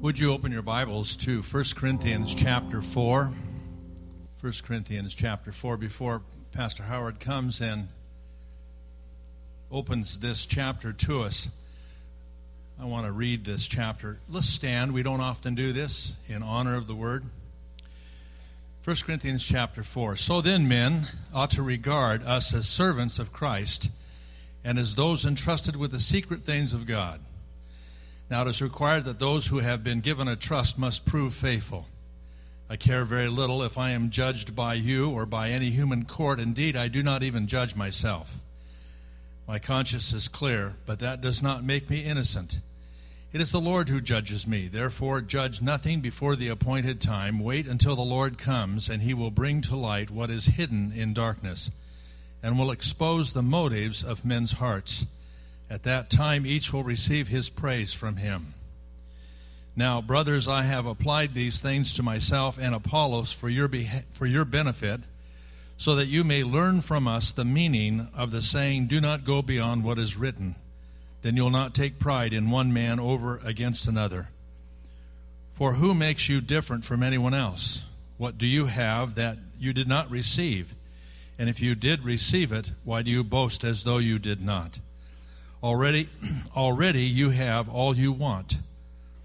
Would you open your Bibles to 1 Corinthians chapter 4? 1 Corinthians chapter 4 before Pastor Howard comes and opens this chapter to us. I want to read this chapter. Let's stand. We don't often do this in honor of the word. 1 Corinthians chapter 4. So then, men ought to regard us as servants of Christ and as those entrusted with the secret things of God. Now it is required that those who have been given a trust must prove faithful. I care very little if I am judged by you or by any human court. Indeed, I do not even judge myself. My conscience is clear, but that does not make me innocent. It is the Lord who judges me. Therefore, judge nothing before the appointed time. Wait until the Lord comes, and he will bring to light what is hidden in darkness, and will expose the motives of men's hearts. At that time, each will receive his praise from him. Now, brothers, I have applied these things to myself and Apollos for your, beha- for your benefit, so that you may learn from us the meaning of the saying, Do not go beyond what is written. Then you'll not take pride in one man over against another. For who makes you different from anyone else? What do you have that you did not receive? And if you did receive it, why do you boast as though you did not? Already, already you have all you want.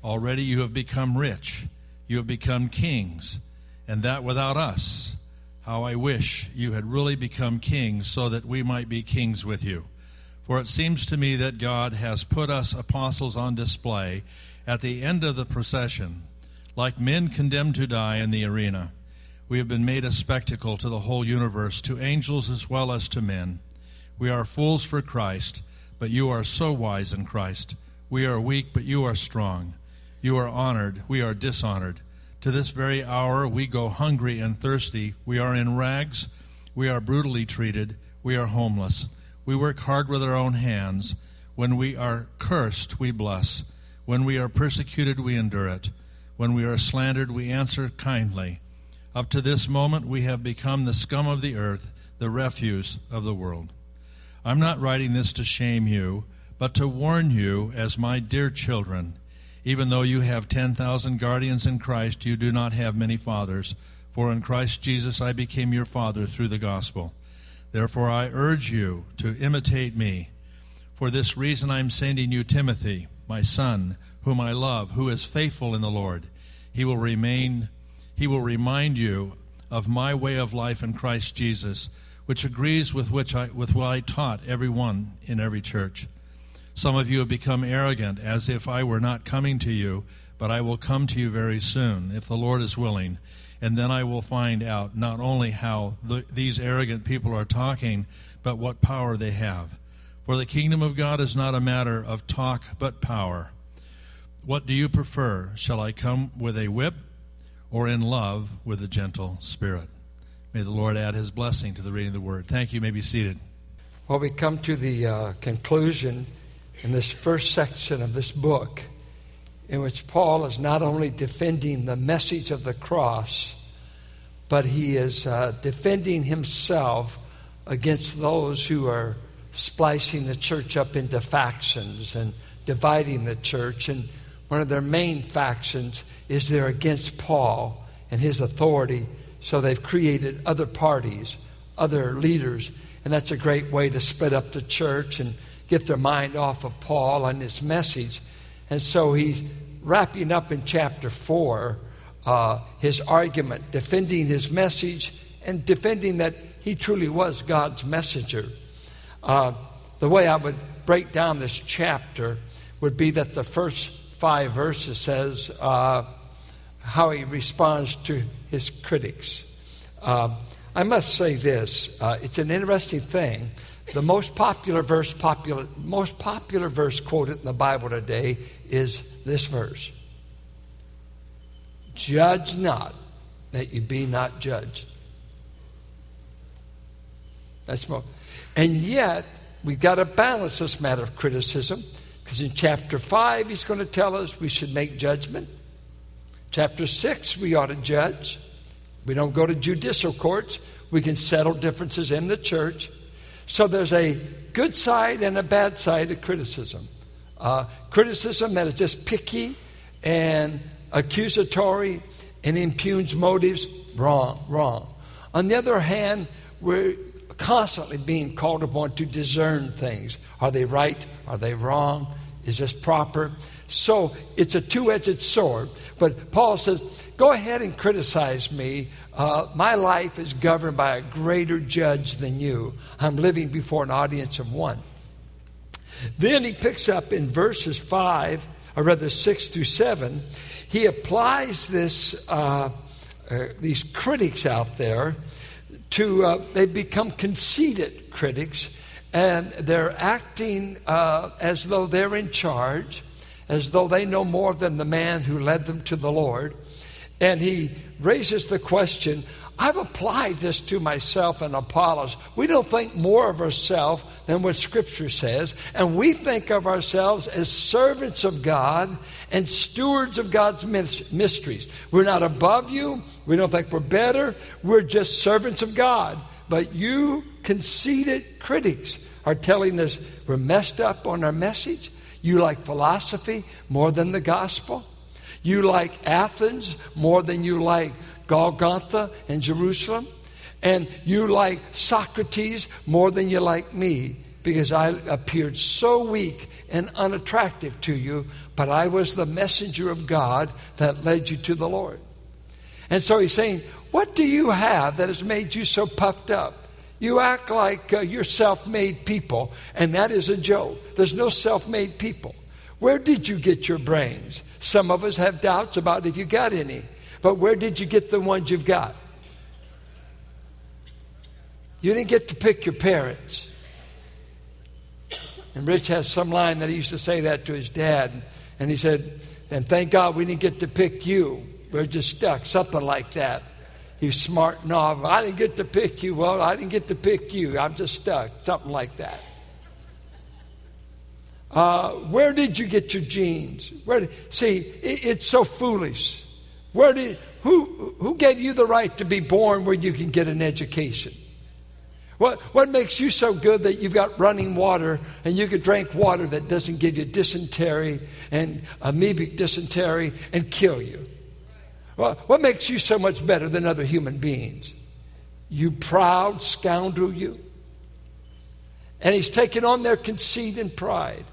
Already you have become rich. You have become kings, and that without us. How I wish you had really become kings so that we might be kings with you. For it seems to me that God has put us apostles on display at the end of the procession, like men condemned to die in the arena. We have been made a spectacle to the whole universe, to angels as well as to men. We are fools for Christ but you are so wise in Christ. We are weak, but you are strong. You are honored, we are dishonored. To this very hour we go hungry and thirsty. We are in rags, we are brutally treated, we are homeless. We work hard with our own hands. When we are cursed, we bless. When we are persecuted, we endure it. When we are slandered, we answer kindly. Up to this moment, we have become the scum of the earth, the refuse of the world. I'm not writing this to shame you, but to warn you as my dear children. Even though you have 10,000 guardians in Christ, you do not have many fathers. For in Christ Jesus I became your father through the gospel. Therefore I urge you to imitate me. For this reason I am sending you Timothy, my son, whom I love, who is faithful in the Lord. He will remain he will remind you of my way of life in Christ Jesus which agrees with which I, with what I taught everyone in every church. Some of you have become arrogant, as if I were not coming to you, but I will come to you very soon, if the Lord is willing. And then I will find out not only how the, these arrogant people are talking, but what power they have. For the kingdom of God is not a matter of talk, but power. What do you prefer? Shall I come with a whip, or in love with a gentle spirit? May the Lord add his blessing to the reading of the word. Thank you. you may be seated. Well, we come to the uh, conclusion in this first section of this book, in which Paul is not only defending the message of the cross, but he is uh, defending himself against those who are splicing the church up into factions and dividing the church. And one of their main factions is they're against Paul and his authority so they've created other parties, other leaders, and that's a great way to split up the church and get their mind off of Paul and his message. And so he's wrapping up in chapter 4 uh, his argument, defending his message and defending that he truly was God's messenger. Uh, the way I would break down this chapter would be that the first five verses says uh, how he responds to his critics. Uh, I must say this: uh, it's an interesting thing. The most popular verse, popular, most popular verse quoted in the Bible today is this verse: "Judge not, that you be not judged." That's more. And yet, we've got to balance this matter of criticism because in chapter 5, he's going to tell us we should make judgment. Chapter 6, we ought to judge. We don't go to judicial courts. We can settle differences in the church. So there's a good side and a bad side of criticism. Uh, criticism that is just picky and accusatory and impugns motives, wrong, wrong. On the other hand, we're constantly being called upon to discern things. Are they right? Are they wrong? Is this proper? So it's a two edged sword. But Paul says, Go ahead and criticize me. Uh, my life is governed by a greater judge than you. I'm living before an audience of one. Then he picks up in verses 5, or rather 6 through 7, he applies this, uh, uh, these critics out there to, uh, they become conceited critics, and they're acting uh, as though they're in charge, as though they know more than the man who led them to the Lord. And he raises the question I've applied this to myself and Apollos. We don't think more of ourselves than what Scripture says, and we think of ourselves as servants of God and stewards of God's mysteries. We're not above you, we don't think we're better, we're just servants of God. But you conceited critics are telling us we're messed up on our message. You like philosophy more than the gospel. You like Athens more than you like Golgotha and Jerusalem. And you like Socrates more than you like me because I appeared so weak and unattractive to you, but I was the messenger of God that led you to the Lord. And so he's saying, What do you have that has made you so puffed up? You act like uh, you're self made people, and that is a joke. There's no self made people. Where did you get your brains? Some of us have doubts about if you got any. But where did you get the ones you've got? You didn't get to pick your parents. And Rich has some line that he used to say that to his dad. And he said, And thank God we didn't get to pick you. We're just stuck. Something like that. He's smart enough. I didn't get to pick you. Well, I didn't get to pick you. I'm just stuck. Something like that. Uh, where did you get your genes? Where did, see, it, it's so foolish. Where did, who, who gave you the right to be born where you can get an education? What, what makes you so good that you've got running water and you can drink water that doesn't give you dysentery and amoebic dysentery and kill you? Well, what makes you so much better than other human beings? You proud scoundrel, you. And he's taken on their conceit and pride.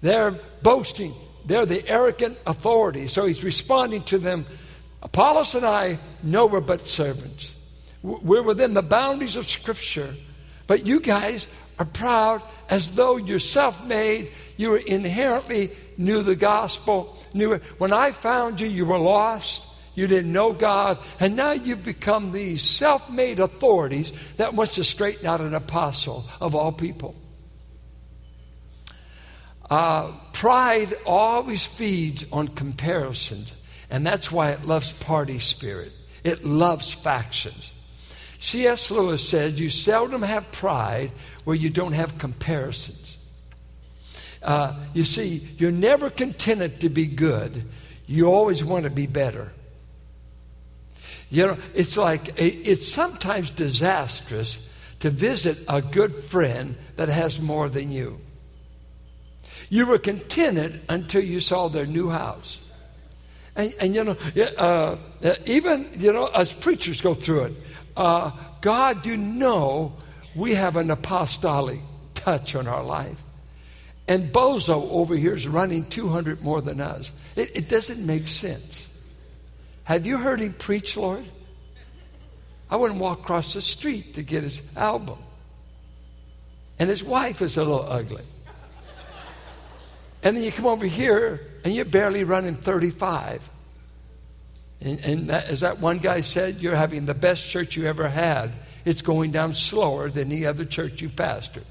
They're boasting. They're the arrogant authority. So he's responding to them Apollos and I know we're but servants. We're within the boundaries of Scripture. But you guys are proud as though you're self made. You inherently knew the gospel. Knew it. When I found you, you were lost. You didn't know God. And now you've become these self made authorities that wants to straighten out an apostle of all people. Uh, pride always feeds on comparisons, and that's why it loves party spirit. It loves factions. C.S. Lewis said, You seldom have pride where you don't have comparisons. Uh, you see, you're never contented to be good, you always want to be better. You know, it's like, it's sometimes disastrous to visit a good friend that has more than you. You were contented until you saw their new house. And, and you know, uh, even, you know, as preachers go through it, uh, God, you know, we have an apostolic touch on our life. And Bozo over here is running 200 more than us. It, it doesn't make sense. Have you heard him preach, Lord? I wouldn't walk across the street to get his album. And his wife is a little ugly. And then you come over here and you're barely running 35. And, and that, as that one guy said, you're having the best church you ever had. It's going down slower than any other church you've pastored.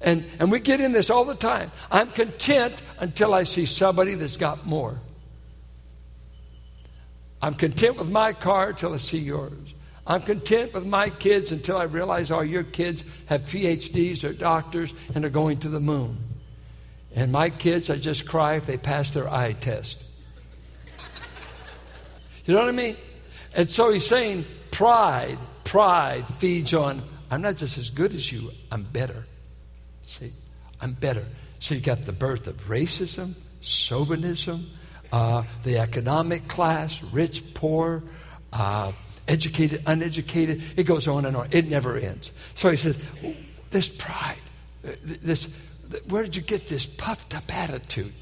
And, and we get in this all the time. I'm content until I see somebody that's got more. I'm content with my car until I see yours. I'm content with my kids until I realize all your kids have PhDs or doctors and are going to the moon. And my kids, I just cry if they pass their eye test. You know what I mean? And so he's saying pride, pride feeds on, I'm not just as good as you, I'm better. See, I'm better. So you got the birth of racism, chauvinism, uh, the economic class, rich, poor, uh, educated, uneducated. It goes on and on. It never ends. So he says, This pride, this, where did you get this puffed up attitude?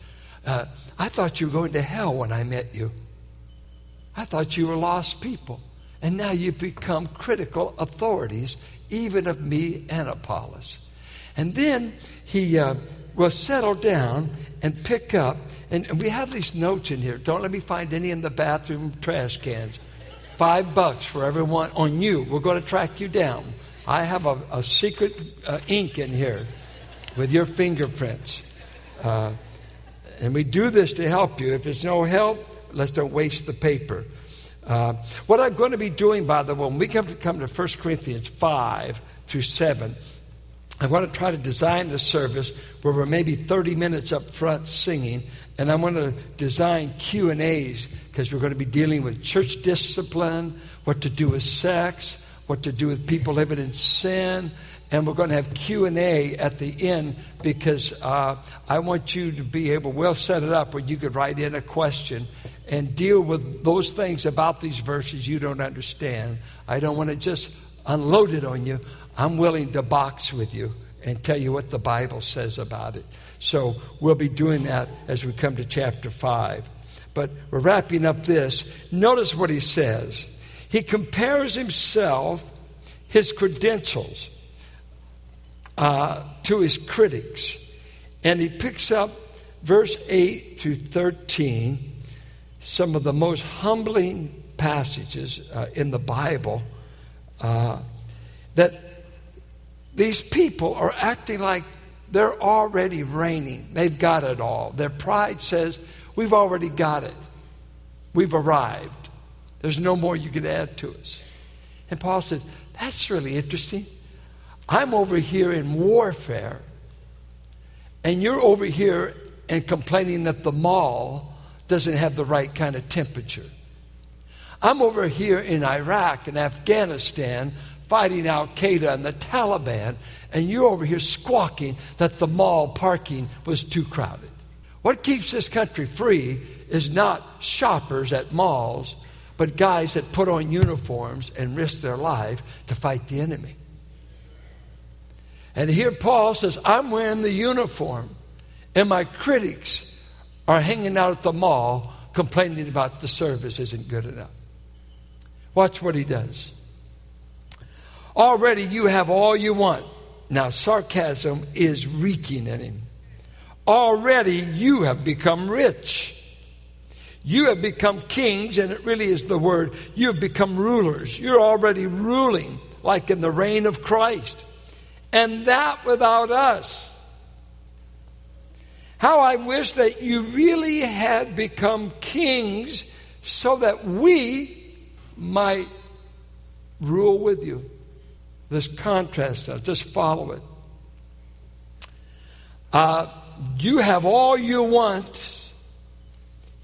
Uh, I thought you were going to hell when I met you. I thought you were lost people. And now you've become critical authorities, even of me and Apollos. And then he uh, will settle down and pick up. And, we have these notes in here. Don't let me find any in the bathroom trash cans. Five bucks for everyone on you. We're going to track you down. I have a, a secret uh, ink in here with your fingerprints. Uh, and we do this to help you. If there's no help, let's don't waste the paper. Uh, what I'm going to be doing, by the way, when we come to come to 1 Corinthians 5 through 7, I want to try to design the service where we're maybe 30 minutes up front singing, and I'm going to design Q and A's because we're going to be dealing with church discipline, what to do with sex, what to do with people living in sin, and we're going to have q&a at the end because uh, i want you to be able we'll set it up where you could write in a question and deal with those things about these verses you don't understand. I don't want to just unload it on you. I'm willing to box with you and tell you what the bible says about it so we'll be doing that as we come to chapter 5 but we're wrapping up this. Notice what he says. He compares himself his credentials uh, to his critics. And he picks up verse 8 through 13, some of the most humbling passages uh, in the Bible, uh, that these people are acting like they're already reigning. They've got it all. Their pride says, We've already got it. We've arrived. There's no more you can add to us. And Paul says, That's really interesting. I'm over here in warfare, and you're over here and complaining that the mall doesn't have the right kind of temperature. I'm over here in Iraq and Afghanistan fighting Al Qaeda and the Taliban, and you're over here squawking that the mall parking was too crowded. What keeps this country free is not shoppers at malls, but guys that put on uniforms and risk their life to fight the enemy. And here Paul says, I'm wearing the uniform, and my critics are hanging out at the mall complaining about the service isn't good enough. Watch what he does. Already you have all you want. Now, sarcasm is reeking in him. Already you have become rich. You have become kings, and it really is the word. You have become rulers. You're already ruling, like in the reign of Christ and that without us. How I wish that you really had become kings so that we might rule with you. This contrast, I'll just follow it. Uh, you have all you want.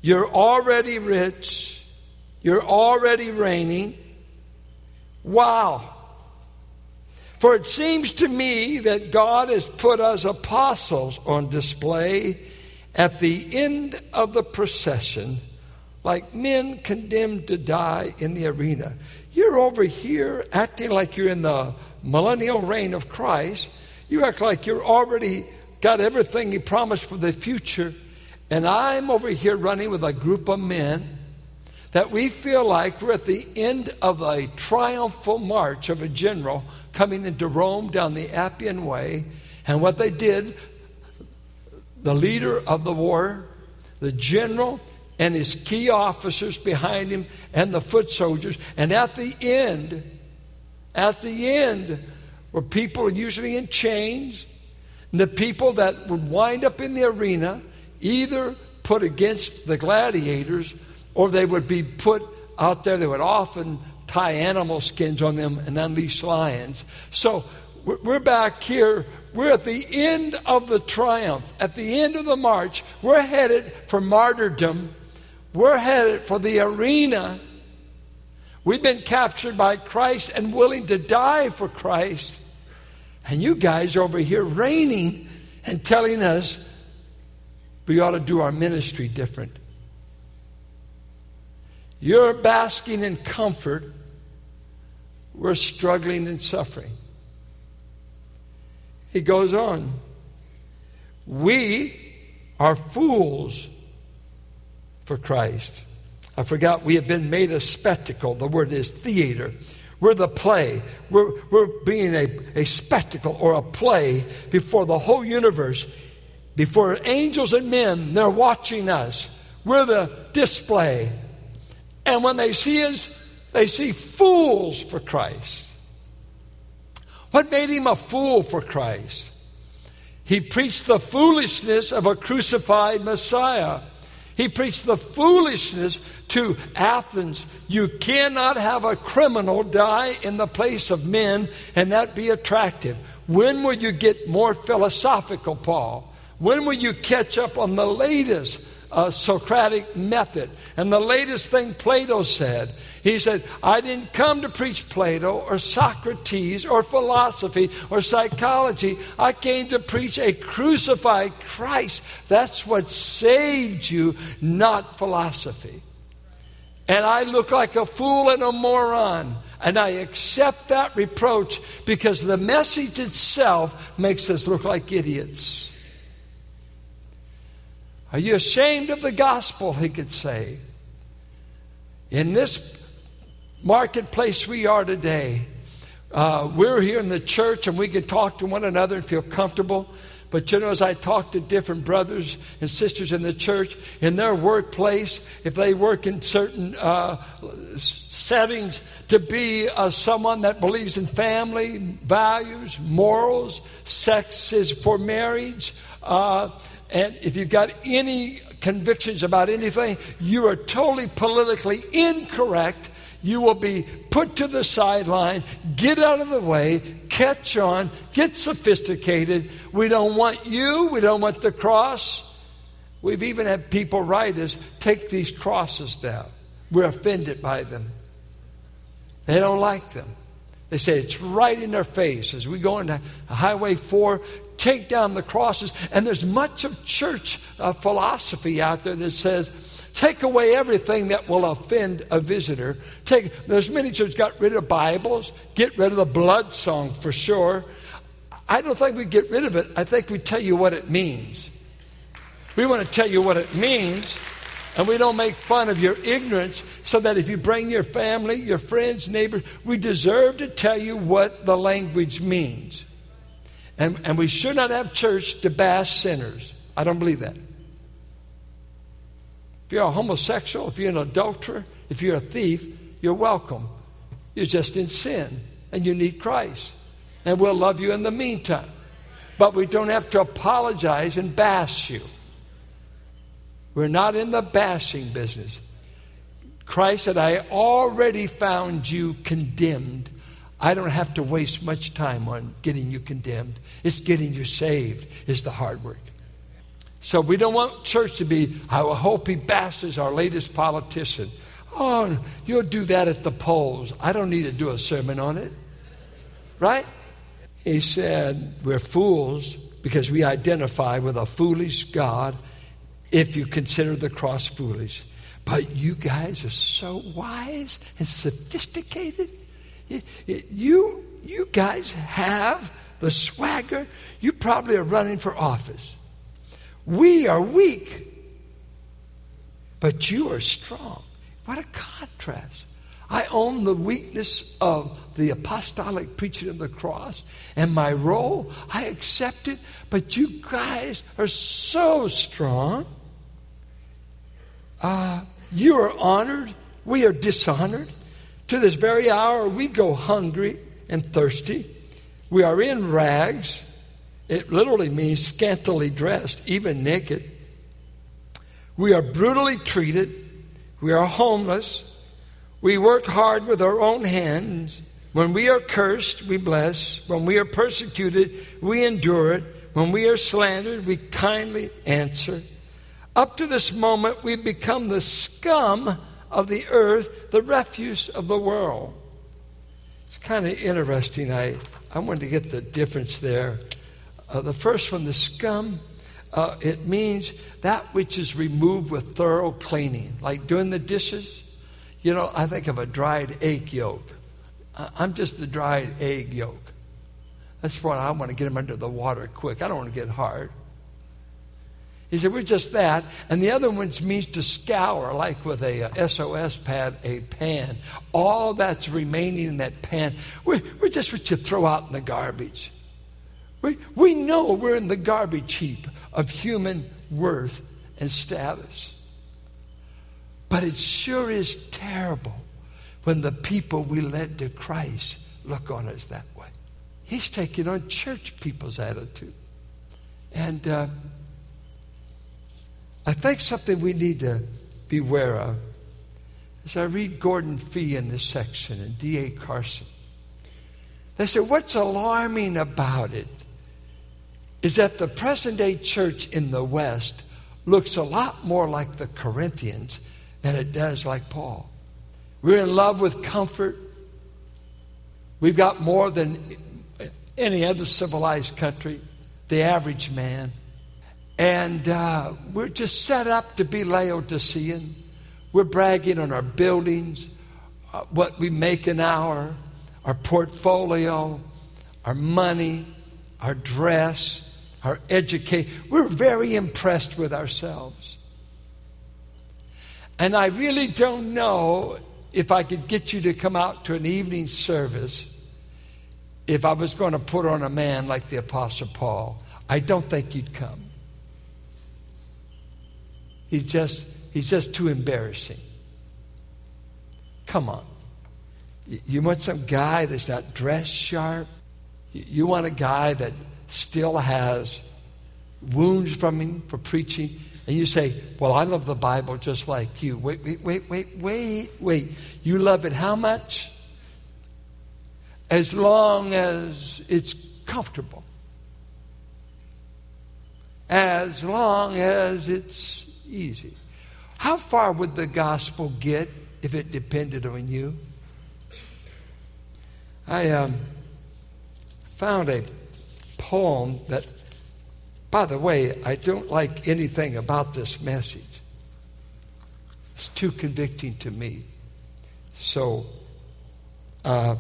You're already rich. You're already reigning. Wow. For it seems to me that God has put us apostles on display at the end of the procession, like men condemned to die in the arena. You're over here acting like you're in the millennial reign of Christ. You act like you're already got everything He promised for the future. And I'm over here running with a group of men that we feel like we're at the end of a triumphal march of a general coming into Rome down the Appian Way. And what they did, the leader of the war, the general, and his key officers behind him, and the foot soldiers. And at the end, at the end, were people usually in chains. And the people that would wind up in the arena, either put against the gladiators or they would be put out there. They would often tie animal skins on them and unleash lions. So we're back here. We're at the end of the triumph, at the end of the march. We're headed for martyrdom. We're headed for the arena. We've been captured by Christ and willing to die for Christ. And you guys over here reigning and telling us we ought to do our ministry different. You're basking in comfort. We're struggling and suffering. He goes on. We are fools for Christ. I forgot we have been made a spectacle. The word is theater. We're the play. We're, we're being a, a spectacle or a play before the whole universe, before angels and men. They're watching us. We're the display. And when they see us, they see fools for Christ. What made him a fool for Christ? He preached the foolishness of a crucified Messiah. He preached the foolishness to Athens. You cannot have a criminal die in the place of men and that be attractive. When will you get more philosophical, Paul? When will you catch up on the latest uh, Socratic method and the latest thing Plato said? He said, I didn't come to preach Plato or Socrates or philosophy or psychology. I came to preach a crucified Christ. That's what saved you, not philosophy. And I look like a fool and a moron. And I accept that reproach because the message itself makes us look like idiots. Are you ashamed of the gospel? He could say. In this marketplace we are today. Uh, we're here in the church and we can talk to one another and feel comfortable. But you know, as I talk to different brothers and sisters in the church, in their workplace, if they work in certain uh, settings, to be uh, someone that believes in family values, morals, sex is for marriage, uh, and if you've got any convictions about anything, you are totally politically incorrect you will be put to the sideline, get out of the way, catch on, get sophisticated. We don't want you, we don't want the cross. We've even had people write us take these crosses down. We're offended by them. They don't like them. They say it's right in their face as we go into Highway 4, take down the crosses. And there's much of church uh, philosophy out there that says, Take away everything that will offend a visitor. Take, there's many churches got rid of Bibles, get rid of the blood song for sure. I don't think we get rid of it. I think we tell you what it means. We want to tell you what it means, and we don't make fun of your ignorance so that if you bring your family, your friends, neighbors, we deserve to tell you what the language means. And, and we should not have church to bash sinners. I don't believe that. If you're a homosexual, if you're an adulterer, if you're a thief, you're welcome. You're just in sin and you need Christ. And we'll love you in the meantime. But we don't have to apologize and bash you. We're not in the bashing business. Christ said, I already found you condemned. I don't have to waste much time on getting you condemned. It's getting you saved is the hard work. So we don't want church to be, I hope he bashes our latest politician. Oh, you'll do that at the polls. I don't need to do a sermon on it. Right? He said, We're fools because we identify with a foolish God if you consider the cross foolish. But you guys are so wise and sophisticated. You, you guys have the swagger. You probably are running for office. We are weak, but you are strong. What a contrast. I own the weakness of the apostolic preaching of the cross and my role. I accept it, but you guys are so strong. Uh, you are honored. We are dishonored. To this very hour, we go hungry and thirsty. We are in rags. It literally means scantily dressed, even naked. We are brutally treated. We are homeless. We work hard with our own hands. When we are cursed, we bless. When we are persecuted, we endure it. When we are slandered, we kindly answer. Up to this moment, we've become the scum of the earth, the refuse of the world. It's kind of interesting. I, I wanted to get the difference there. Uh, the first one, the scum, uh, it means that which is removed with thorough cleaning, like doing the dishes. You know, I think of a dried egg yolk. I'm just the dried egg yolk. That's what I want to get them under the water quick. I don't want to get hard. He said, We're just that. And the other one means to scour, like with a, a SOS pad, a pan. All that's remaining in that pan, we're, we're just what you throw out in the garbage. We, we know we're in the garbage heap of human worth and status. But it sure is terrible when the people we led to Christ look on us that way. He's taking on church people's attitude. And uh, I think something we need to beware of as I read Gordon Fee in this section and D.A. Carson. They say, What's alarming about it is that the present day church in the West looks a lot more like the Corinthians than it does like Paul. We're in love with comfort. We've got more than any other civilized country, the average man. And uh, we're just set up to be Laodicean. We're bragging on our buildings, uh, what we make an hour, our portfolio, our money, our dress, our education. We're very impressed with ourselves. And I really don't know if I could get you to come out to an evening service if I was going to put on a man like the Apostle Paul. I don't think you'd come. He's just, he's just too embarrassing. Come on. You want some guy that's not dressed sharp? You want a guy that still has wounds from him for preaching? And you say, Well, I love the Bible just like you. Wait, wait, wait, wait, wait, wait. You love it how much? As long as it's comfortable. As long as it's easy. How far would the gospel get if it depended on you? I um, found a poem that, by the way, I don't like anything about this message. It's too convicting to me. So uh,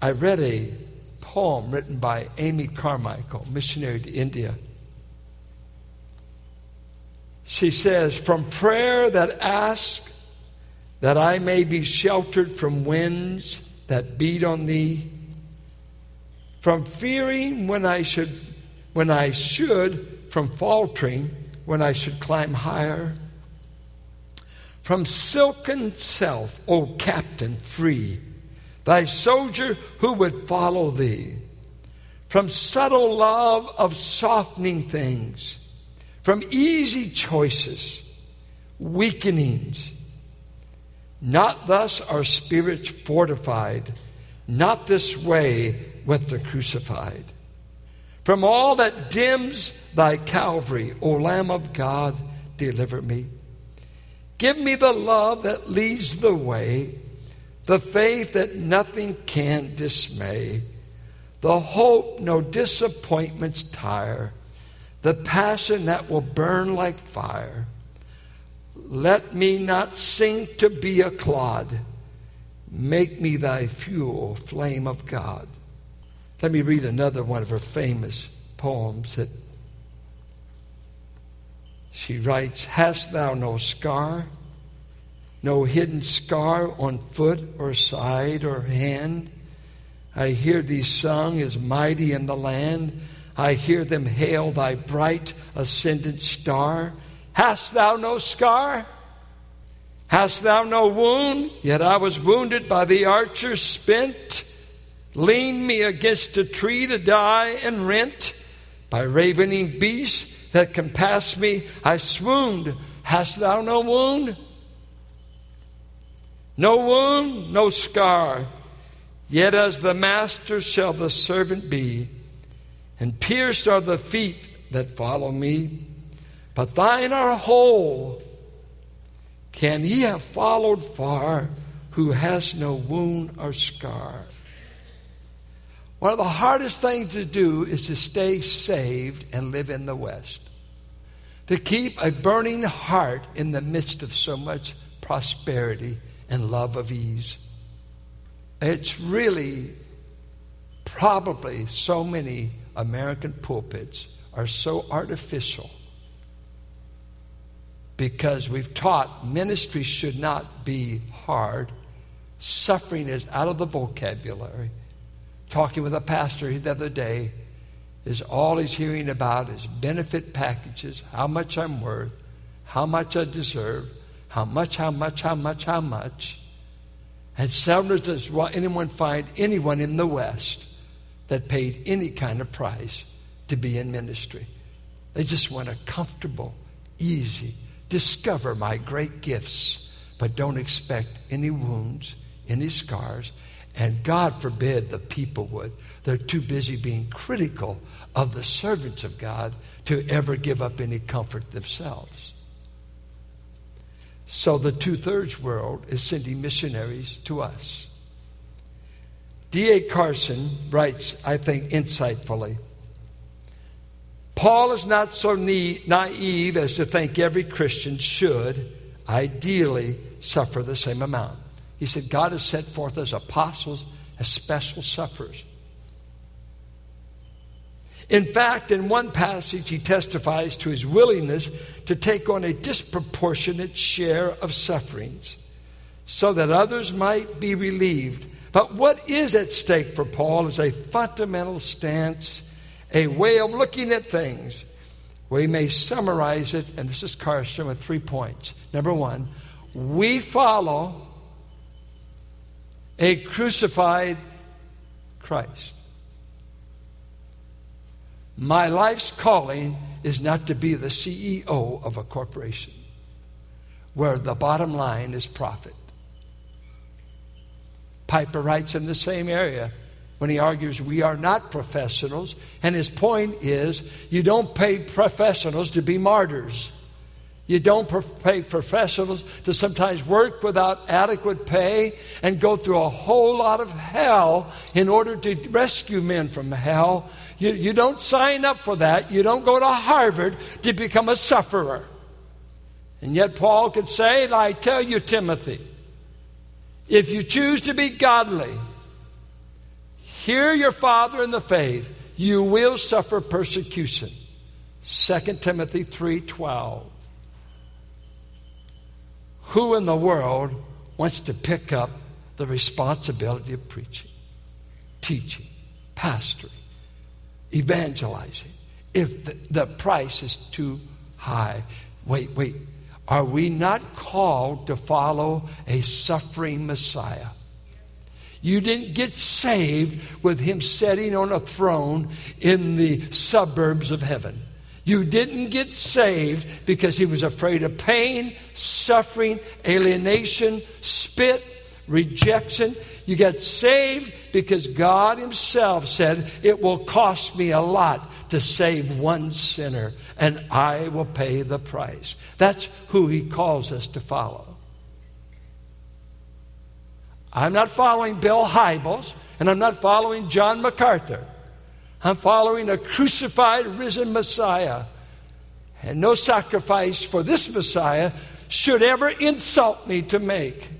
I read a poem written by Amy Carmichael, missionary to India. She says, From prayer that asks that I may be sheltered from winds that beat on thee, from fearing when I should, when I should, from faltering when I should climb higher, from silken self, O captain, free, thy soldier who would follow thee, from subtle love of softening things from easy choices, weakenings. Not thus are spirits fortified, not this way with the crucified. From all that dims thy Calvary, O Lamb of God, deliver me. Give me the love that leads the way, the faith that nothing can dismay, the hope no disappointments tire the passion that will burn like fire. Let me not sink to be a clod. Make me thy fuel, flame of God. Let me read another one of her famous poems that she writes Hast thou no scar, no hidden scar on foot or side or hand? I hear thee sung as mighty in the land I hear them hail thy bright ascendant star. Hast thou no scar? Hast thou no wound? Yet I was wounded by the archer spent. Lean me against a tree to die and rent. By ravening beasts that compass me, I swooned. Hast thou no wound? No wound, no scar. Yet as the master shall the servant be and pierced are the feet that follow me, but thine are whole. Can he have followed far who has no wound or scar? One of the hardest things to do is to stay saved and live in the West. To keep a burning heart in the midst of so much prosperity and love of ease. It's really probably so many American pulpits are so artificial because we've taught ministry should not be hard. Suffering is out of the vocabulary. Talking with a pastor the other day, is all he's hearing about is benefit packages, how much I'm worth, how much I deserve, how much, how much, how much, how much. And seldom does anyone find anyone in the West that paid any kind of price to be in ministry. They just want a comfortable, easy, discover my great gifts, but don't expect any wounds, any scars. And God forbid the people would. They're too busy being critical of the servants of God to ever give up any comfort themselves. So the two thirds world is sending missionaries to us. D.A. Carson writes, I think, insightfully Paul is not so naive as to think every Christian should, ideally, suffer the same amount. He said, God has set forth as apostles as special sufferers. In fact, in one passage, he testifies to his willingness to take on a disproportionate share of sufferings so that others might be relieved. But what is at stake for Paul is a fundamental stance, a way of looking at things. We may summarize it, and this is Carson with three points. Number one, we follow a crucified Christ. My life's calling is not to be the CEO of a corporation where the bottom line is profit. Piper writes in the same area when he argues we are not professionals, and his point is you don't pay professionals to be martyrs. You don't pay professionals to sometimes work without adequate pay and go through a whole lot of hell in order to rescue men from hell. You, you don't sign up for that. You don't go to Harvard to become a sufferer. And yet, Paul could say, I tell you, Timothy, if you choose to be godly, hear your father in the faith, you will suffer persecution. 2 Timothy 3:12 who in the world wants to pick up the responsibility of preaching, teaching, pastoring, evangelizing if the, the price is too high? Wait, wait. Are we not called to follow a suffering Messiah? You didn't get saved with him sitting on a throne in the suburbs of heaven. You didn't get saved because he was afraid of pain, suffering, alienation, spit, rejection. You got saved because God Himself said, It will cost me a lot to save one sinner, and I will pay the price. That's who He calls us to follow. I'm not following Bill Hybels, and I'm not following John MacArthur. I'm following a crucified, risen Messiah. And no sacrifice for this Messiah should ever insult me to make.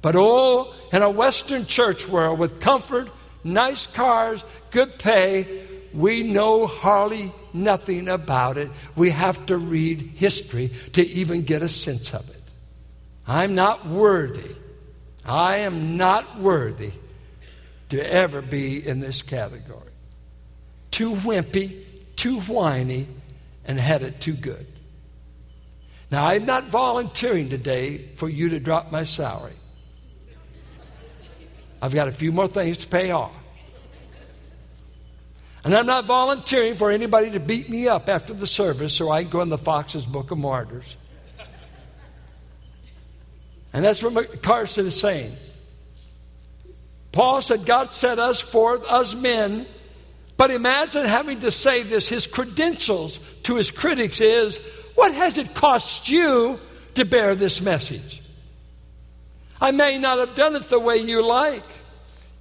But oh, in a Western church world with comfort, nice cars, good pay, we know hardly nothing about it. We have to read history to even get a sense of it. I'm not worthy. I am not worthy to ever be in this category too wimpy, too whiny, and had it too good. Now, I'm not volunteering today for you to drop my salary. I've got a few more things to pay off. And I'm not volunteering for anybody to beat me up after the service so I can go in the Foxe's Book of Martyrs. And that's what Carson is saying. Paul said, God set us forth, us men, but imagine having to say this. His credentials to his critics is what has it cost you to bear this message? I may not have done it the way you like.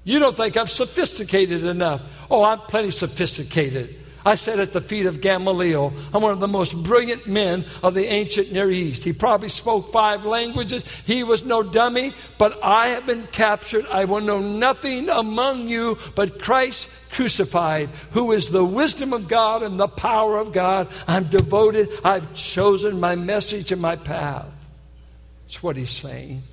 You don't think I'm sophisticated enough. Oh, I'm plenty sophisticated. I sat at the feet of Gamaliel. I'm one of the most brilliant men of the ancient Near East. He probably spoke five languages. He was no dummy, but I have been captured. I will know nothing among you but Christ crucified, who is the wisdom of God and the power of God. I'm devoted. I've chosen my message and my path. That's what he's saying.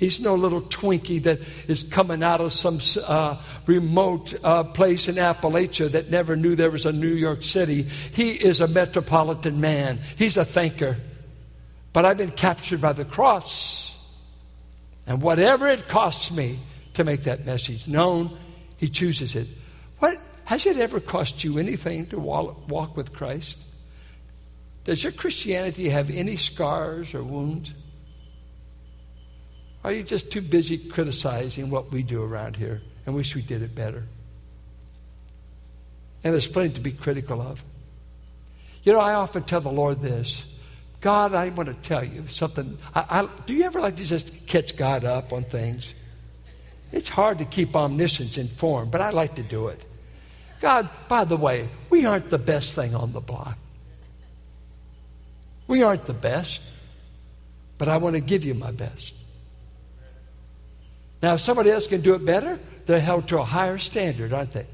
He's no little Twinkie that is coming out of some uh, remote uh, place in Appalachia that never knew there was a New York City. He is a metropolitan man. He's a thinker. But I've been captured by the cross. And whatever it costs me to make that message known, he chooses it. What has it ever cost you anything to walk with Christ? Does your Christianity have any scars or wounds? Are you just too busy criticizing what we do around here and wish we did it better? And there's plenty to be critical of. You know, I often tell the Lord this God, I want to tell you something. I, I, do you ever like to just catch God up on things? It's hard to keep omniscience informed, but I like to do it. God, by the way, we aren't the best thing on the block. We aren't the best, but I want to give you my best. Now, if somebody else can do it better, they're held to a higher standard, aren't they?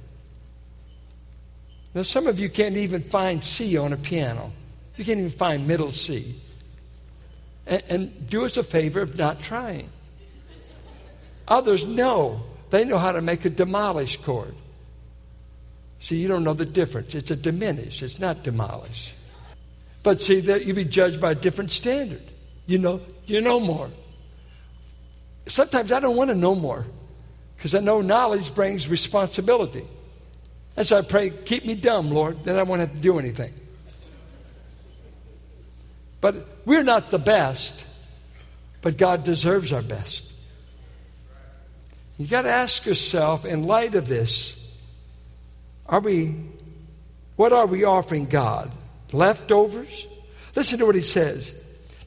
Now, some of you can't even find C on a piano. You can't even find middle C. And, and do us a favor of not trying. Others know. They know how to make a demolish chord. See, you don't know the difference. It's a diminish, it's not demolish. But see, that you be judged by a different standard. You know, you know more sometimes I don't want to know more because I know knowledge brings responsibility. And so I pray, keep me dumb, Lord, then I won't have to do anything. But we're not the best, but God deserves our best. You got to ask yourself, in light of this, are we, what are we offering God? Leftovers? Listen to what he says.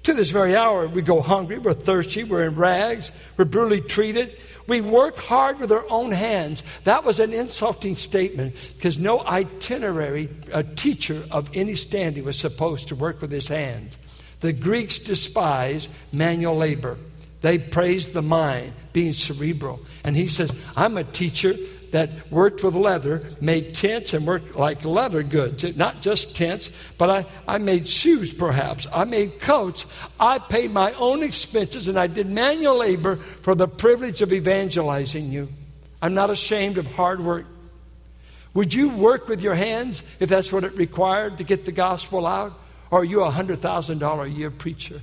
To this very hour, we go hungry, we're thirsty, we're in rags, we're brutally treated. We work hard with our own hands. That was an insulting statement because no itinerary a teacher of any standing was supposed to work with his hands. The Greeks despise manual labor. They praise the mind, being cerebral. And he says, I'm a teacher that worked with leather, made tents and worked like leather goods. Not just tents, but I, I made shoes perhaps. I made coats. I paid my own expenses and I did manual labor for the privilege of evangelizing you. I'm not ashamed of hard work. Would you work with your hands if that's what it required to get the gospel out? Or are you a $100,000 a year preacher?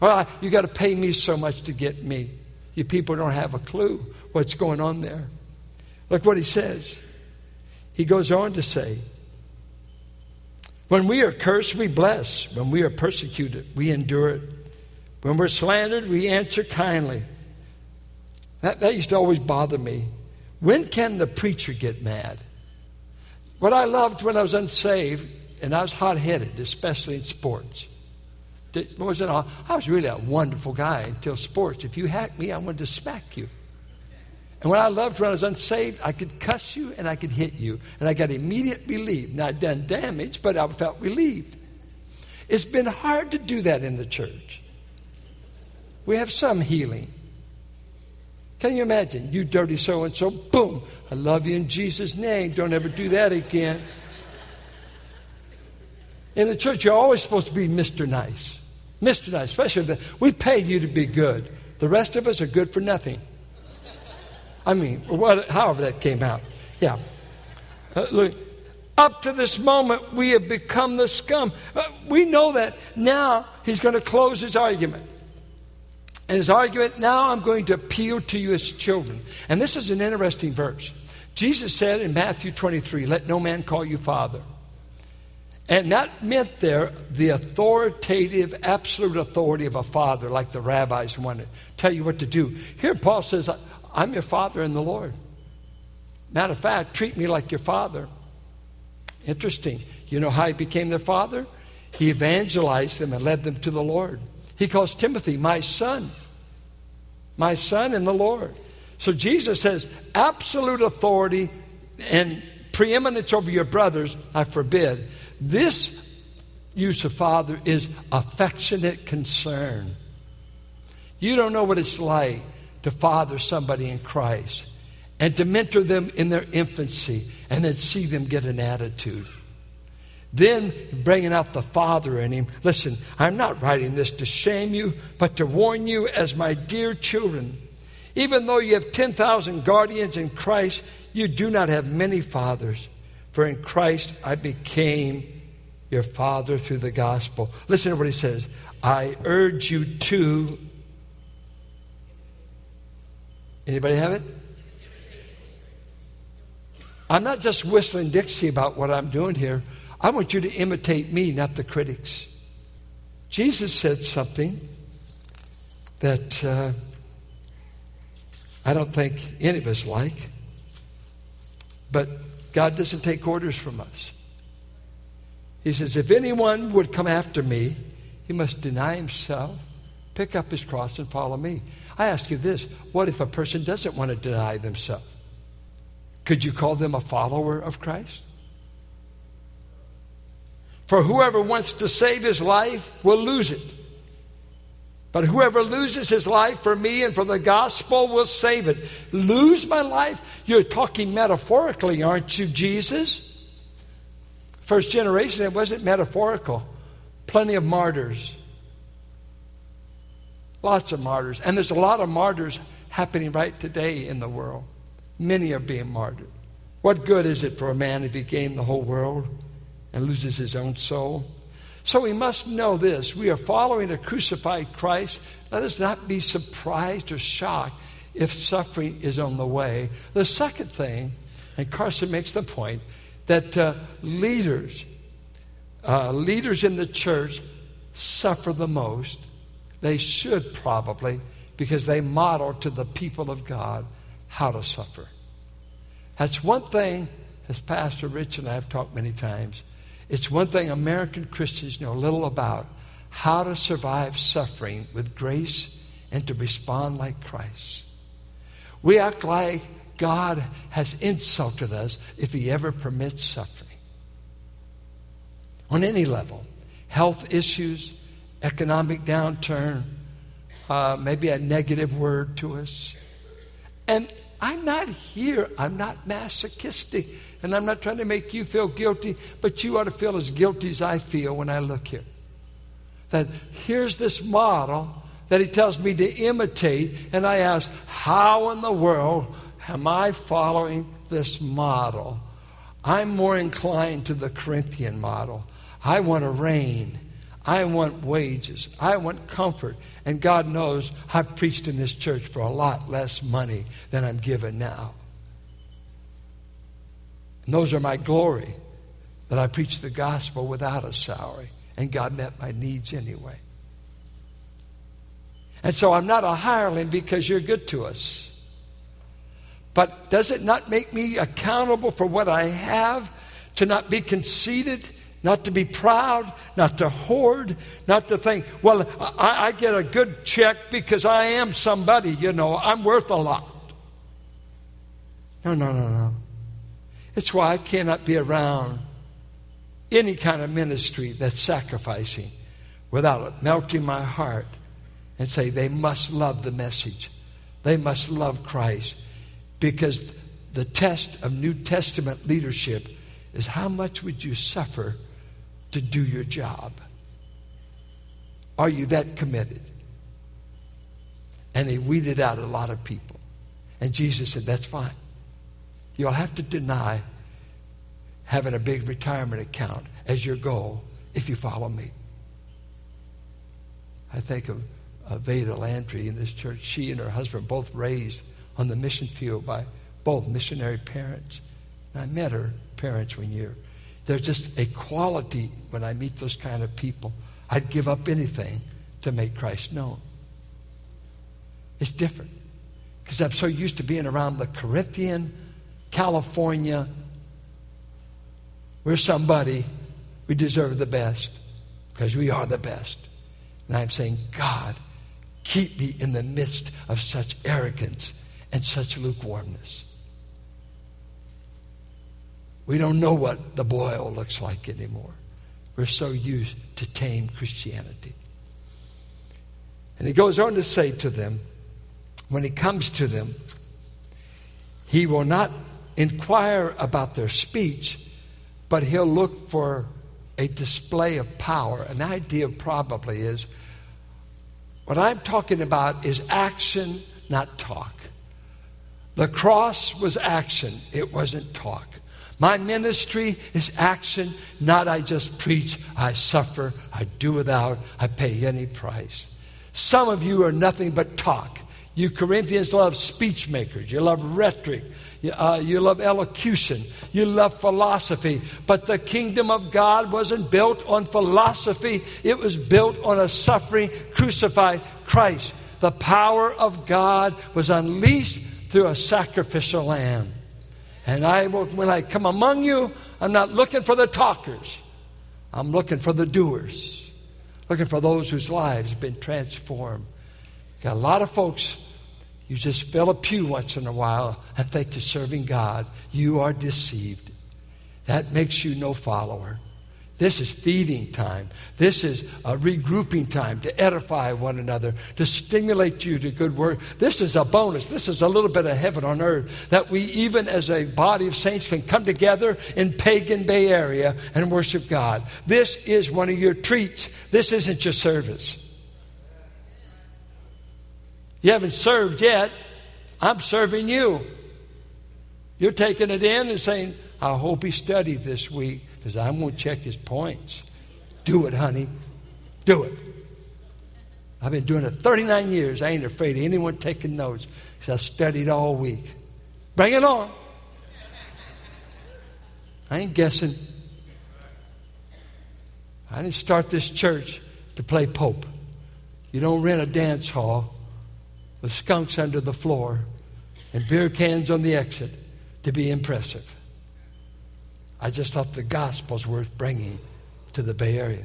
Well, you got to pay me so much to get me. You people don't have a clue what's going on there. Look what he says. He goes on to say, When we are cursed, we bless. When we are persecuted, we endure it. When we're slandered, we answer kindly. That, that used to always bother me. When can the preacher get mad? What I loved when I was unsaved, and I was hot headed, especially in sports. I was really a wonderful guy until sports. If you hacked me, I wanted to smack you. And when I loved when I was unsaved, I could cuss you and I could hit you. And I got immediate relief. I'd done damage, but I felt relieved. It's been hard to do that in the church. We have some healing. Can you imagine? You dirty so and so, boom, I love you in Jesus' name. Don't ever do that again. In the church, you're always supposed to be Mr. Nice. Mr. Nice, especially we pay you to be good. The rest of us are good for nothing. I mean, what, however that came out. Yeah. Uh, look, up to this moment, we have become the scum. Uh, we know that. Now, he's going to close his argument. And his argument, now I'm going to appeal to you as children. And this is an interesting verse. Jesus said in Matthew 23, Let no man call you father. And that meant there the authoritative, absolute authority of a father, like the rabbis wanted tell you what to do. Here, Paul says, I'm your father in the Lord. Matter of fact, treat me like your father. Interesting. You know how he became their father? He evangelized them and led them to the Lord. He calls Timothy my son, my son in the Lord. So Jesus has absolute authority and preeminence over your brothers, I forbid. This use of father is affectionate concern. You don't know what it's like to father somebody in Christ and to mentor them in their infancy and then see them get an attitude. Then bringing out the Father in him. Listen, I'm not writing this to shame you, but to warn you as my dear children. Even though you have 10,000 guardians in Christ, you do not have many fathers. For in Christ I became your father through the gospel. Listen to what he says I urge you to. Anybody have it? I'm not just whistling Dixie about what I'm doing here. I want you to imitate me, not the critics. Jesus said something that uh, I don't think any of us like, but God doesn't take orders from us. He says, If anyone would come after me, he must deny himself, pick up his cross, and follow me. I ask you this what if a person doesn't want to deny themselves? Could you call them a follower of Christ? For whoever wants to save his life will lose it. But whoever loses his life for me and for the gospel will save it. Lose my life? You're talking metaphorically, aren't you, Jesus? First generation, it wasn't metaphorical. Plenty of martyrs. Lots of martyrs. And there's a lot of martyrs happening right today in the world. Many are being martyred. What good is it for a man if he gain the whole world and loses his own soul? So we must know this. We are following a crucified Christ. Let us not be surprised or shocked if suffering is on the way. The second thing, and Carson makes the point, that uh, leaders, uh, leaders in the church suffer the most. They should probably, because they model to the people of God how to suffer. That's one thing, as Pastor Rich and I have talked many times, it's one thing American Christians know little about how to survive suffering with grace and to respond like Christ. We act like God has insulted us if He ever permits suffering. On any level health issues, economic downturn, uh, maybe a negative word to us. And I'm not here, I'm not masochistic, and I'm not trying to make you feel guilty, but you ought to feel as guilty as I feel when I look here. That here's this model that he tells me to imitate, and I ask, how in the world Am I following this model? I'm more inclined to the Corinthian model. I want to reign. I want wages. I want comfort. And God knows I've preached in this church for a lot less money than I'm given now. And those are my glory that I preached the gospel without a salary. And God met my needs anyway. And so I'm not a hireling because you're good to us. But does it not make me accountable for what I have? To not be conceited, not to be proud, not to hoard, not to think, well, I, I, get a good check because I am somebody, you know, I'm worth a lot. No, no, no, no. It's why I cannot be around any kind of ministry that's sacrificing without melting my heart and say they must love the message. They must love Christ. Because the test of New Testament leadership is how much would you suffer to do your job? Are you that committed? And he weeded out a lot of people. And Jesus said, That's fine. You'll have to deny having a big retirement account as your goal if you follow me. I think of, Veda Landry in this church. She and her husband both raised on the mission field by both missionary parents. And I met her parents one year. There's just a quality when I meet those kind of people. I'd give up anything to make Christ known. It's different because I'm so used to being around the Corinthian, California. We're somebody. We deserve the best because we are the best. And I'm saying, God, keep me in the midst of such arrogance and such lukewarmness. We don't know what the boil looks like anymore. We're so used to tame Christianity. And he goes on to say to them, when he comes to them, he will not inquire about their speech, but he'll look for a display of power. An idea probably is what I'm talking about is action, not talk. The cross was action, it wasn't talk. My ministry is action, not I just preach, I suffer, I do without, I pay any price. Some of you are nothing but talk. You Corinthians love speech makers, you love rhetoric, you, uh, you love elocution, you love philosophy. But the kingdom of God wasn't built on philosophy, it was built on a suffering, crucified Christ. The power of God was unleashed through a sacrificial lamb. And I will, when I come among you, I'm not looking for the talkers. I'm looking for the doers. Looking for those whose lives have been transformed. Got a lot of folks, you just fill a pew once in a while and think you're serving God. You are deceived. That makes you no follower. This is feeding time. This is a regrouping time to edify one another, to stimulate you to good work. This is a bonus. This is a little bit of heaven on earth that we, even as a body of saints, can come together in pagan Bay Area and worship God. This is one of your treats. This isn't your service. You haven't served yet. I'm serving you. You're taking it in and saying, I hope he studied this week because I'm going to check his points. Do it, honey. Do it. I've been doing it 39 years. I ain't afraid of anyone taking notes because I studied all week. Bring it on. I ain't guessing. I didn't start this church to play Pope. You don't rent a dance hall with skunks under the floor and beer cans on the exit to be impressive. I just thought the gospel's worth bringing to the Bay Area.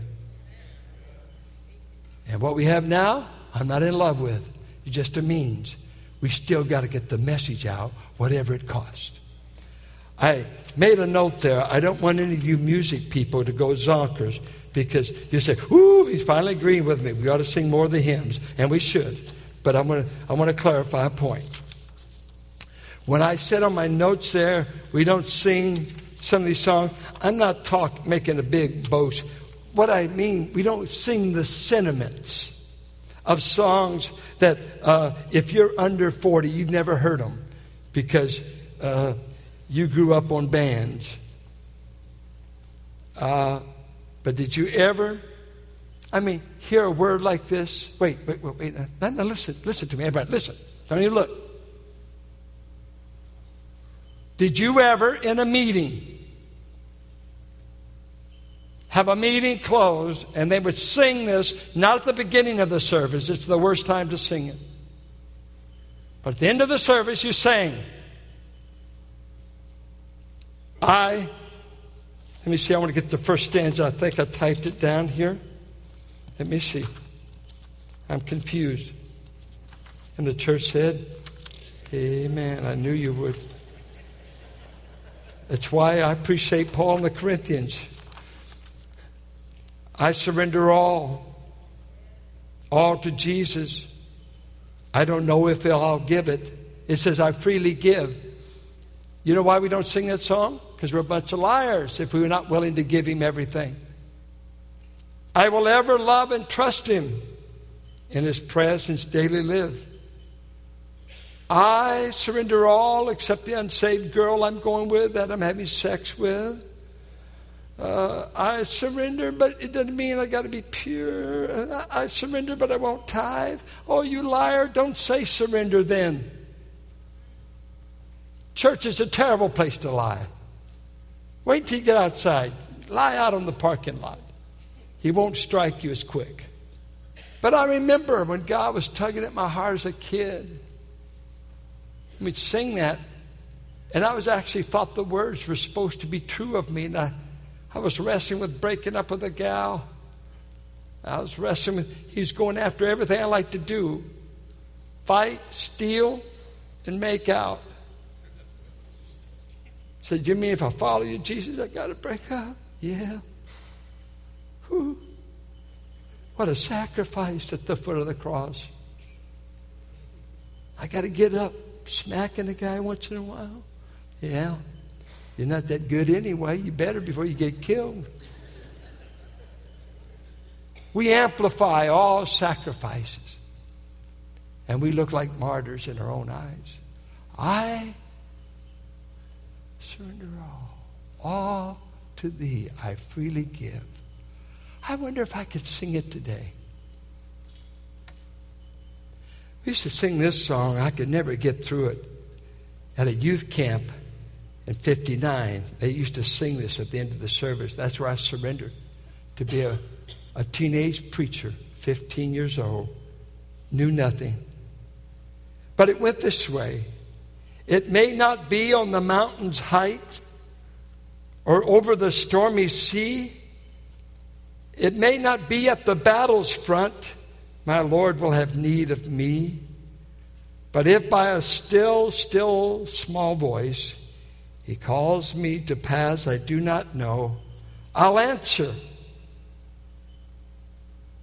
And what we have now, I'm not in love with. It's just a means. We still got to get the message out, whatever it costs. I made a note there. I don't want any of you music people to go zonkers because you say, Ooh, he's finally agreeing with me. We ought to sing more of the hymns, and we should. But I'm gonna, I want to clarify a point. When I said on my notes there, we don't sing some of these songs. I'm not talk, making a big boast. What I mean, we don't sing the sentiments of songs that uh, if you're under 40, you've never heard them because uh, you grew up on bands. Uh, but did you ever, I mean, hear a word like this? Wait, wait, wait, wait. Now, now listen, listen to me, everybody. Listen. Don't you look. Did you ever, in a meeting, have a meeting close and they would sing this not at the beginning of the service, it's the worst time to sing it. But at the end of the service, you sang, I, let me see, I want to get the first stanza. I think I typed it down here. Let me see. I'm confused. And the church said, Amen. I knew you would. That's why I appreciate Paul and the Corinthians. I surrender all, all to Jesus. I don't know if I'll give it. It says, I freely give. You know why we don't sing that song? Because we're a bunch of liars if we're not willing to give Him everything. I will ever love and trust Him in His presence daily live. I surrender all except the unsaved girl I'm going with that I'm having sex with. Uh, I surrender, but it doesn't mean I got to be pure. I, I surrender, but I won't tithe. Oh, you liar, don't say surrender then. Church is a terrible place to lie. Wait till you get outside. Lie out on the parking lot. He won't strike you as quick. But I remember when God was tugging at my heart as a kid. We'd sing that, and I was actually thought the words were supposed to be true of me, and I I was wrestling with breaking up with a gal. I was wrestling with, he's going after everything I like to do fight, steal, and make out. Said, You mean if I follow you, Jesus, I got to break up? Yeah. Whew. What a sacrifice at the foot of the cross. I got to get up, smacking the guy once in a while. Yeah. You're not that good anyway. You better before you get killed. We amplify all sacrifices. And we look like martyrs in our own eyes. I surrender all. All to thee I freely give. I wonder if I could sing it today. We used to sing this song. I could never get through it. At a youth camp in 59, they used to sing this at the end of the service. That's where I surrendered to be a a teenage preacher, 15 years old, knew nothing. But it went this way it may not be on the mountain's height or over the stormy sea. It may not be at the battle's front. My Lord will have need of me. But if by a still, still small voice he calls me to paths I do not know, I'll answer.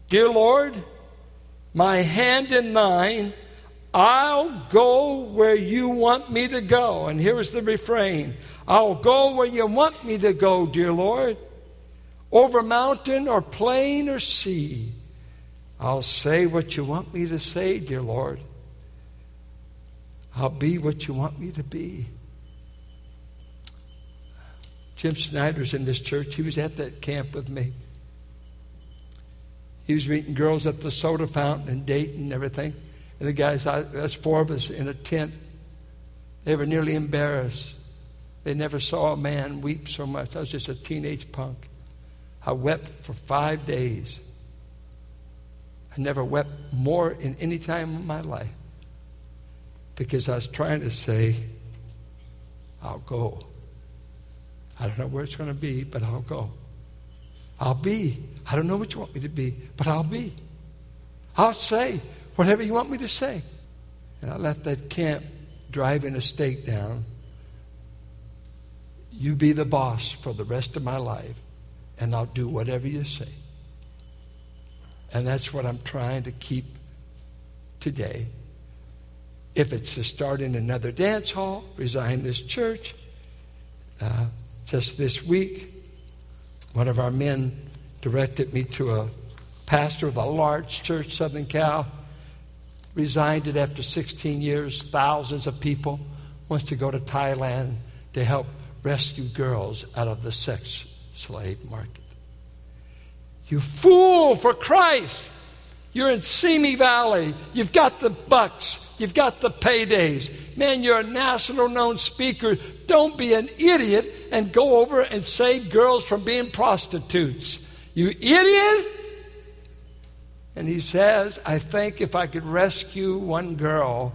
Dear Lord, my hand in thine, I'll go where you want me to go. And here's the refrain I'll go where you want me to go, dear Lord. Over mountain or plain or sea. I'll say what you want me to say, dear Lord. I'll be what you want me to be. Jim Snyder's in this church. He was at that camp with me. He was meeting girls at the soda fountain in Dayton and everything. And the guys, that's four of us in a tent. They were nearly embarrassed. They never saw a man weep so much. I was just a teenage punk. I wept for five days. I never wept more in any time of my life because I was trying to say, I'll go. I don't know where it's going to be, but I'll go. I'll be. I don't know what you want me to be, but I'll be. I'll say whatever you want me to say. And I left that camp driving a stake down. You be the boss for the rest of my life, and I'll do whatever you say. And that's what I'm trying to keep today. If it's to start in another dance hall, resign this church. Uh, just this week, one of our men directed me to a pastor of a large church, Southern Cal. Resigned it after 16 years. Thousands of people. Wants to go to Thailand to help rescue girls out of the sex slave market. You fool for Christ! You're in Simi Valley. You've got the bucks. You've got the paydays. Man, you're a national known speaker. Don't be an idiot and go over and save girls from being prostitutes. You idiot! And he says, I think if I could rescue one girl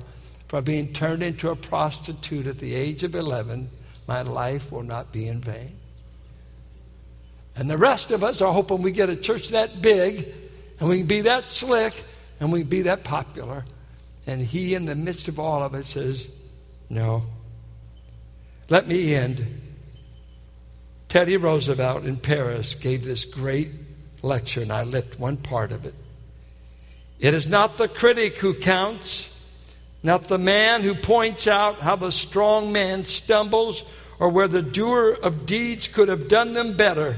from being turned into a prostitute at the age of 11, my life will not be in vain. And the rest of us are hoping we get a church that big and we can be that slick and we can be that popular. And he, in the midst of all of it, says, No. Let me end. Teddy Roosevelt in Paris gave this great lecture, and I lift one part of it. It is not the critic who counts, not the man who points out how the strong man stumbles or where the doer of deeds could have done them better.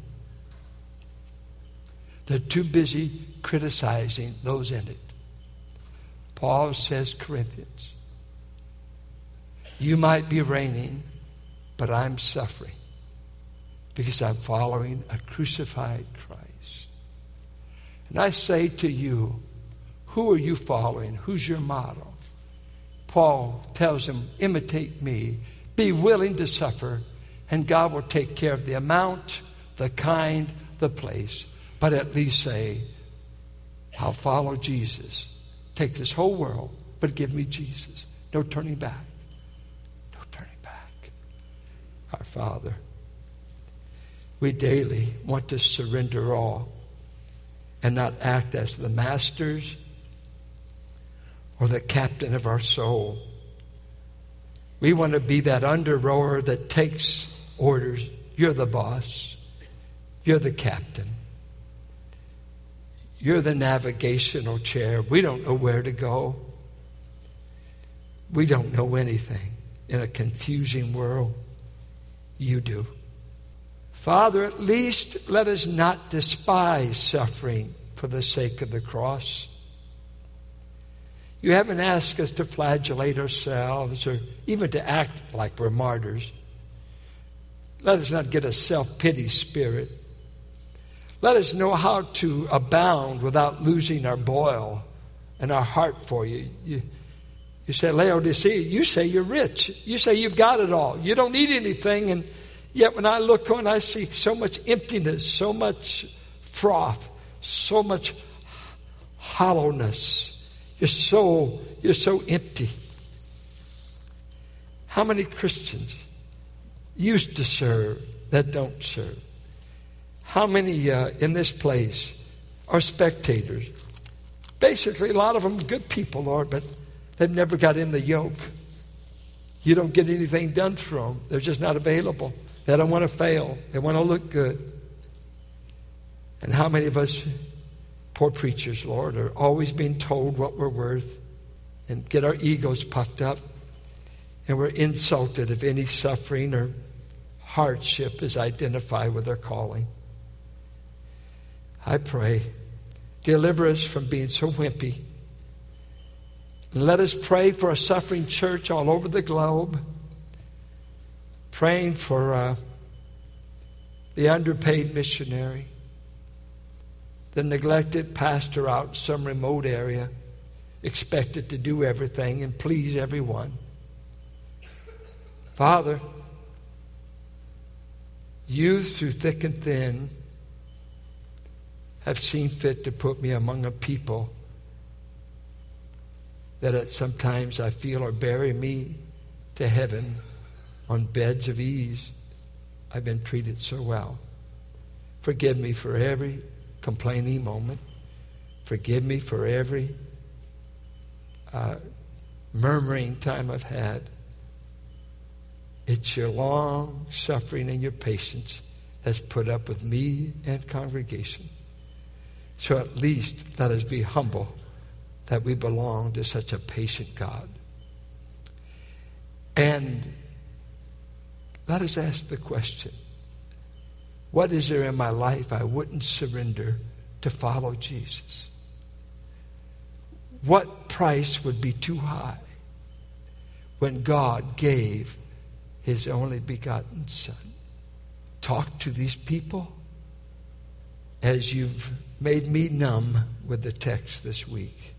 They're too busy criticizing those in it. Paul says, Corinthians, you might be reigning, but I'm suffering because I'm following a crucified Christ. And I say to you, who are you following? Who's your model? Paul tells him, imitate me, be willing to suffer, and God will take care of the amount, the kind, the place. But at least say, I'll follow Jesus. Take this whole world, but give me Jesus. No turning back. No turning back. Our Father, we daily want to surrender all and not act as the masters or the captain of our soul. We want to be that under rower that takes orders. You're the boss. You're the captain. You're the navigational chair. We don't know where to go. We don't know anything in a confusing world. You do. Father, at least let us not despise suffering for the sake of the cross. You haven't asked us to flagellate ourselves or even to act like we're martyrs. Let us not get a self pity spirit. Let us know how to abound without losing our boil and our heart for you. You, you say, Laodicea, you say you're rich. You say you've got it all. You don't need anything. And yet, when I look on, I see so much emptiness, so much froth, so much hollowness. You're so, you're so empty. How many Christians used to serve that don't serve? How many uh, in this place are spectators? Basically, a lot of them good people, Lord, but they've never got in the yoke. You don't get anything done through them. They're just not available. They don't want to fail. They want to look good. And how many of us Poor preachers, Lord, are always being told what we're worth and get our egos puffed up. And we're insulted if any suffering or hardship is identified with our calling. I pray, deliver us from being so wimpy. let us pray for a suffering church all over the globe, praying for uh, the underpaid missionary, the neglected pastor out in some remote area, expected to do everything and please everyone. Father, you through thick and thin have seen fit to put me among a people that at sometimes I feel are bearing me to heaven on beds of ease. I've been treated so well. Forgive me for every complaining moment. Forgive me for every uh, murmuring time I've had. It's your long suffering and your patience that's put up with me and congregation. So at least let us be humble that we belong to such a patient God. And let us ask the question what is there in my life I wouldn't surrender to follow Jesus? What price would be too high when God gave his only begotten Son? Talk to these people as you've made me numb with the text this week.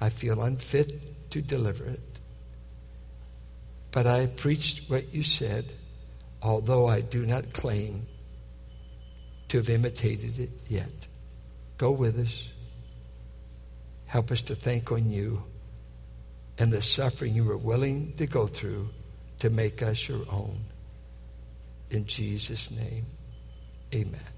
I feel unfit to deliver it. But I preached what you said, although I do not claim to have imitated it yet. Go with us. Help us to think on you and the suffering you were willing to go through to make us your own. In Jesus' name, amen.